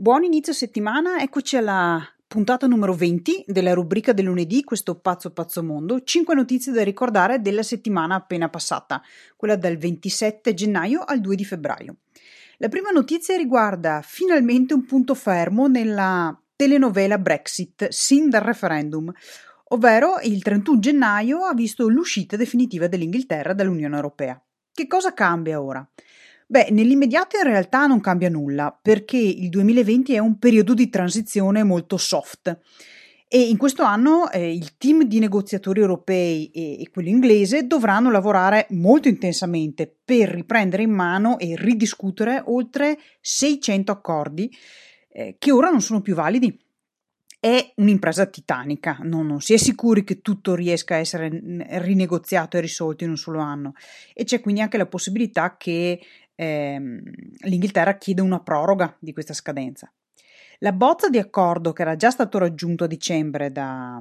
Buon inizio settimana, eccoci alla puntata numero 20 della rubrica del lunedì, questo pazzo pazzo mondo. 5 notizie da ricordare della settimana appena passata, quella dal 27 gennaio al 2 di febbraio. La prima notizia riguarda finalmente un punto fermo nella telenovela Brexit sin dal referendum, ovvero il 31 gennaio ha visto l'uscita definitiva dell'Inghilterra dall'Unione Europea. Che cosa cambia ora? Beh, nell'immediato in realtà non cambia nulla, perché il 2020 è un periodo di transizione molto soft. E in questo anno eh, il team di negoziatori europei e, e, quello inglese dovranno lavorare molto intensamente per riprendere in mano e ridiscutere oltre 600 accordi eh, che ora non sono più validi. È un'impresa titanica, no, non si è sicuri che tutto riesca a essere rinegoziato e risolto in un solo anno e c'è quindi anche la possibilità che ehm, l'Inghilterra chiede una proroga di questa scadenza. La bozza di accordo che era già stato raggiunto a dicembre da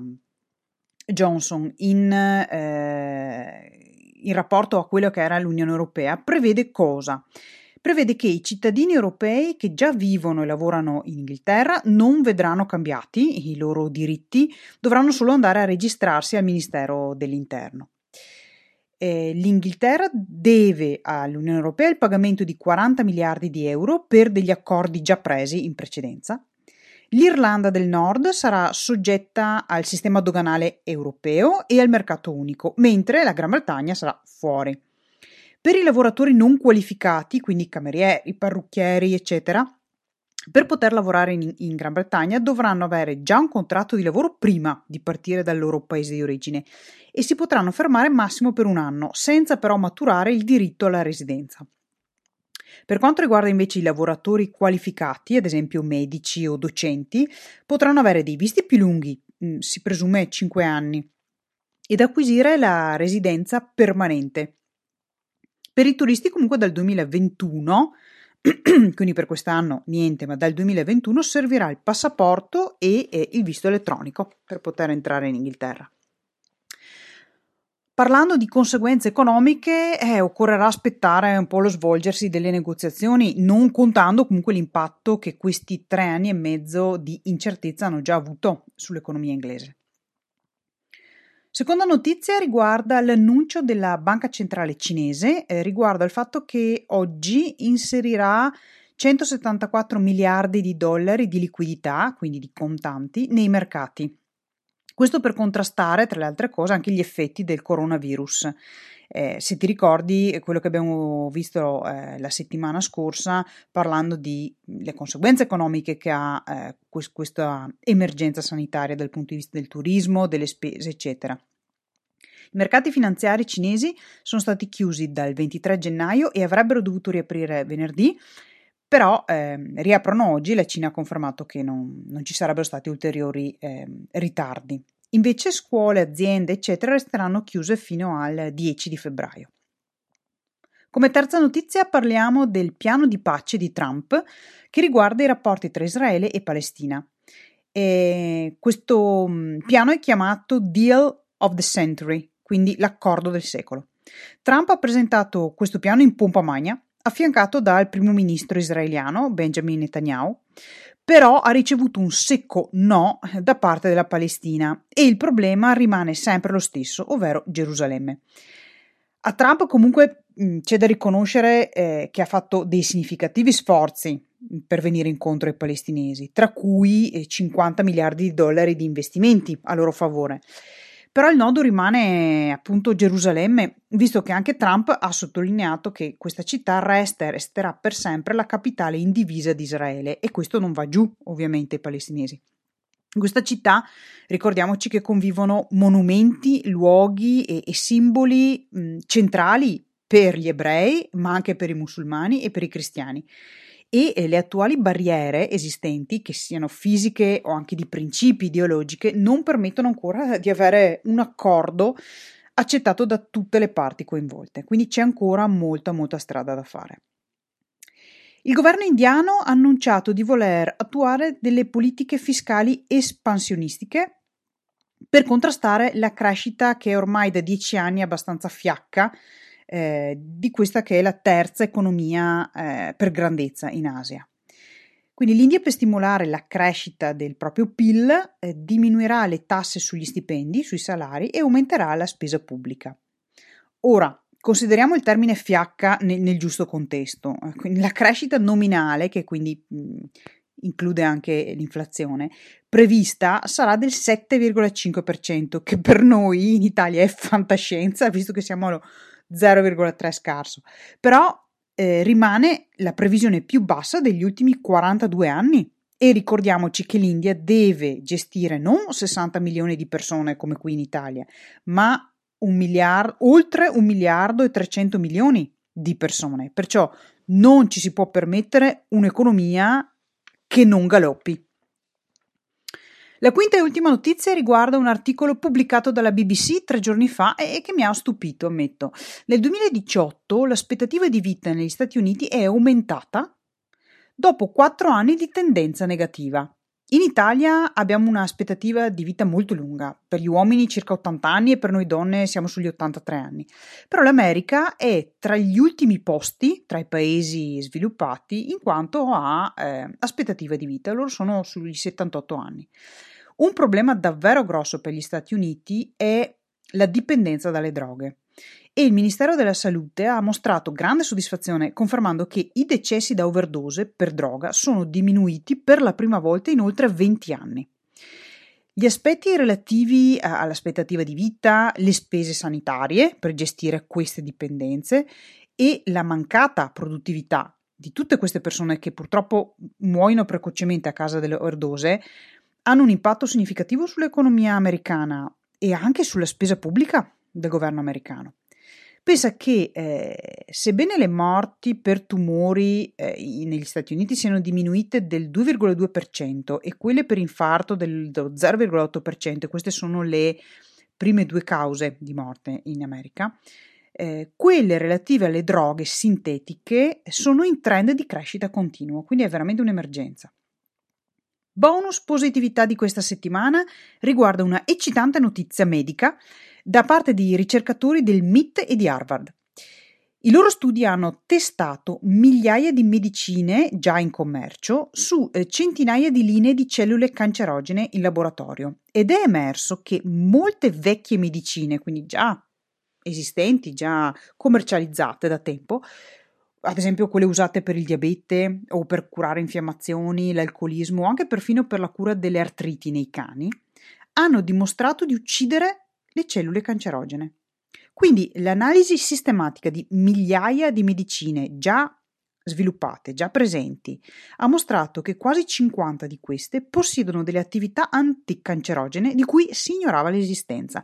Johnson in, eh, in rapporto a quello che era l'Unione Europea prevede cosa? Prevede che i cittadini europei che già vivono e lavorano in Inghilterra non vedranno cambiati i loro diritti, dovranno solo andare a registrarsi al Ministero dell'Interno eh, l'Inghilterra deve all'Unione Europea il pagamento di 40 miliardi di euro per degli accordi già presi in precedenza. L'Irlanda del Nord sarà soggetta al sistema doganale europeo e al mercato unico, mentre la Gran Bretagna sarà fuori. Per i lavoratori non qualificati, quindi camerieri, parrucchieri, eccetera, per poter lavorare in, in, Gran Bretagna dovranno avere già un contratto di lavoro prima di partire dal loro paese di origine e si potranno fermare massimo per un anno, senza però maturare il diritto alla residenza. Per quanto riguarda invece i lavoratori qualificati, ad esempio medici o docenti, potranno avere dei visti più lunghi, mm, si presume 5 anni, ed acquisire la residenza permanente. Per i turisti comunque dal 2021 quindi per quest'anno niente, ma dal 2021 servirà il passaporto e, e il visto elettronico per poter entrare in Inghilterra. Parlando di conseguenze economiche, eh, occorrerà aspettare un po' lo svolgersi delle negoziazioni, non contando comunque l'impatto che questi tre anni e mezzo di incertezza hanno già avuto sull'economia inglese. Seconda notizia riguarda l'annuncio della Banca Centrale Cinese eh, riguardo al fatto che oggi inserirà 174 miliardi di dollari di liquidità, quindi di contanti, nei mercati. Questo per contrastare, tra le altre cose, anche gli effetti del coronavirus. Eh, se ti ricordi quello che abbiamo visto eh, la settimana scorsa parlando delle conseguenze economiche che ha eh, quest- questa emergenza sanitaria dal punto di vista del turismo, delle spese, eccetera. I mercati finanziari cinesi sono stati chiusi dal 23 gennaio e avrebbero dovuto riaprire venerdì, però eh, riaprono oggi. La Cina ha confermato che non, non ci sarebbero stati ulteriori eh, ritardi. Invece scuole, aziende, eccetera, resteranno chiuse fino al 10 di febbraio. Come terza notizia parliamo del piano di pace di Trump che riguarda i rapporti tra Israele e Palestina. E questo mm, piano è chiamato Deal of the Century, quindi l'accordo del secolo. Trump ha presentato questo piano in pompa magna, affiancato dal primo ministro israeliano Benjamin Netanyahu, però ha ricevuto un secco no da parte della Palestina e il problema rimane sempre lo stesso, ovvero Gerusalemme. A Trump comunque mh, c'è da riconoscere eh, che ha fatto dei significativi sforzi per venire incontro ai palestinesi, tra cui eh, 50 miliardi di dollari di investimenti a loro favore. Però il nodo rimane appunto Gerusalemme, visto che anche Trump ha sottolineato che questa città resta e resterà per sempre la capitale indivisa di Israele e questo non va giù ovviamente ai palestinesi. In questa città ricordiamoci che convivono monumenti, luoghi e, e simboli mh, centrali per gli ebrei, ma anche per i musulmani e per i cristiani e le attuali barriere esistenti, che siano fisiche o anche di principi ideologiche, non permettono ancora di avere un accordo accettato da tutte le parti coinvolte. Quindi c'è ancora molta, molta strada da fare. Il governo indiano ha annunciato di voler attuare delle politiche fiscali espansionistiche per contrastare la crescita che ormai da dieci anni è abbastanza fiacca eh, di questa che è la terza economia eh, per grandezza in Asia. Quindi l'India per stimolare la crescita del proprio PIL eh, diminuirà le tasse sugli stipendi, sui salari e aumenterà la spesa pubblica. Ora, consideriamo il termine fiacca nel, nel giusto contesto. Quindi la crescita nominale, che quindi mh, include anche l'inflazione, prevista sarà del 7,5%, che per noi in Italia è fantascienza, visto che siamo allo 0,3 scarso. Però eh, rimane la previsione più bassa degli ultimi 42 anni. E ricordiamoci che l'India deve gestire non 60 milioni di persone come qui in Italia, ma un miliardo, oltre un miliardo e 300 milioni di persone. Perciò non ci si può permettere un'economia che non galoppi. La quinta e ultima notizia riguarda un articolo pubblicato dalla BBC tre giorni fa e che mi ha stupito, ammetto. Nel 2018 l'aspettativa di vita negli Stati Uniti è aumentata dopo quattro anni di tendenza negativa. In Italia abbiamo un'aspettativa di vita molto lunga, per gli uomini circa 80 anni e per noi donne siamo sugli 83 anni. Però l'America è tra gli ultimi posti tra i paesi sviluppati in quanto a eh, aspettativa di vita, loro sono sugli 78 anni. Un problema davvero grosso per gli Stati Uniti è la dipendenza dalle droghe e il Ministero della Salute ha mostrato grande soddisfazione confermando che i decessi da overdose per droga sono diminuiti per la prima volta in oltre 20 anni. Gli aspetti relativi all'aspettativa di vita, le spese sanitarie per gestire queste dipendenze e la mancata produttività di tutte queste persone che purtroppo muoiono precocemente a causa delle overdose hanno un impatto significativo sull'economia americana e anche sulla spesa pubblica del governo americano. Pensa che eh, sebbene le morti per tumori eh, negli Stati Uniti siano diminuite del 2,2% e quelle per infarto del 0,8%, queste sono le prime due cause di morte in America, eh, quelle relative alle droghe sintetiche sono in trend di crescita continuo, quindi è veramente un'emergenza. Bonus positività di questa settimana riguarda una eccitante notizia medica da parte di ricercatori del MIT e di Harvard. I loro studi hanno testato migliaia di medicine già in commercio su eh, centinaia di linee di cellule cancerogene in laboratorio ed è emerso che molte vecchie medicine, quindi già esistenti, già commercializzate da tempo, ad esempio quelle usate per il diabete o per curare infiammazioni, l'alcolismo o anche perfino per la cura delle artriti nei cani, hanno dimostrato di uccidere le cellule cancerogene. Quindi l'analisi sistematica di migliaia di medicine già sviluppate, già presenti, ha mostrato che quasi 50 di queste possiedono delle attività anticancerogene di cui si ignorava l'esistenza.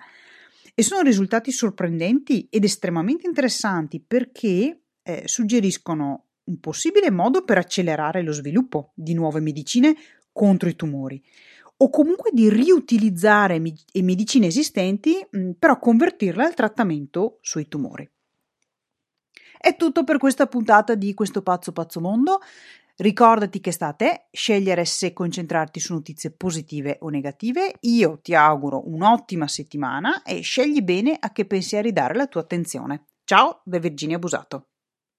E sono risultati sorprendenti ed estremamente interessanti perché eh, suggeriscono un possibile modo per accelerare lo sviluppo di nuove medicine contro i tumori o comunque di riutilizzare medicine esistenti, però convertirle al trattamento sui tumori. È tutto per questa puntata di Questo pazzo pazzo mondo. Ricordati che sta a te scegliere se concentrarti su notizie positive o negative. Io ti auguro un'ottima settimana e scegli bene a che pensieri dare la tua attenzione. Ciao da Virginia Busato.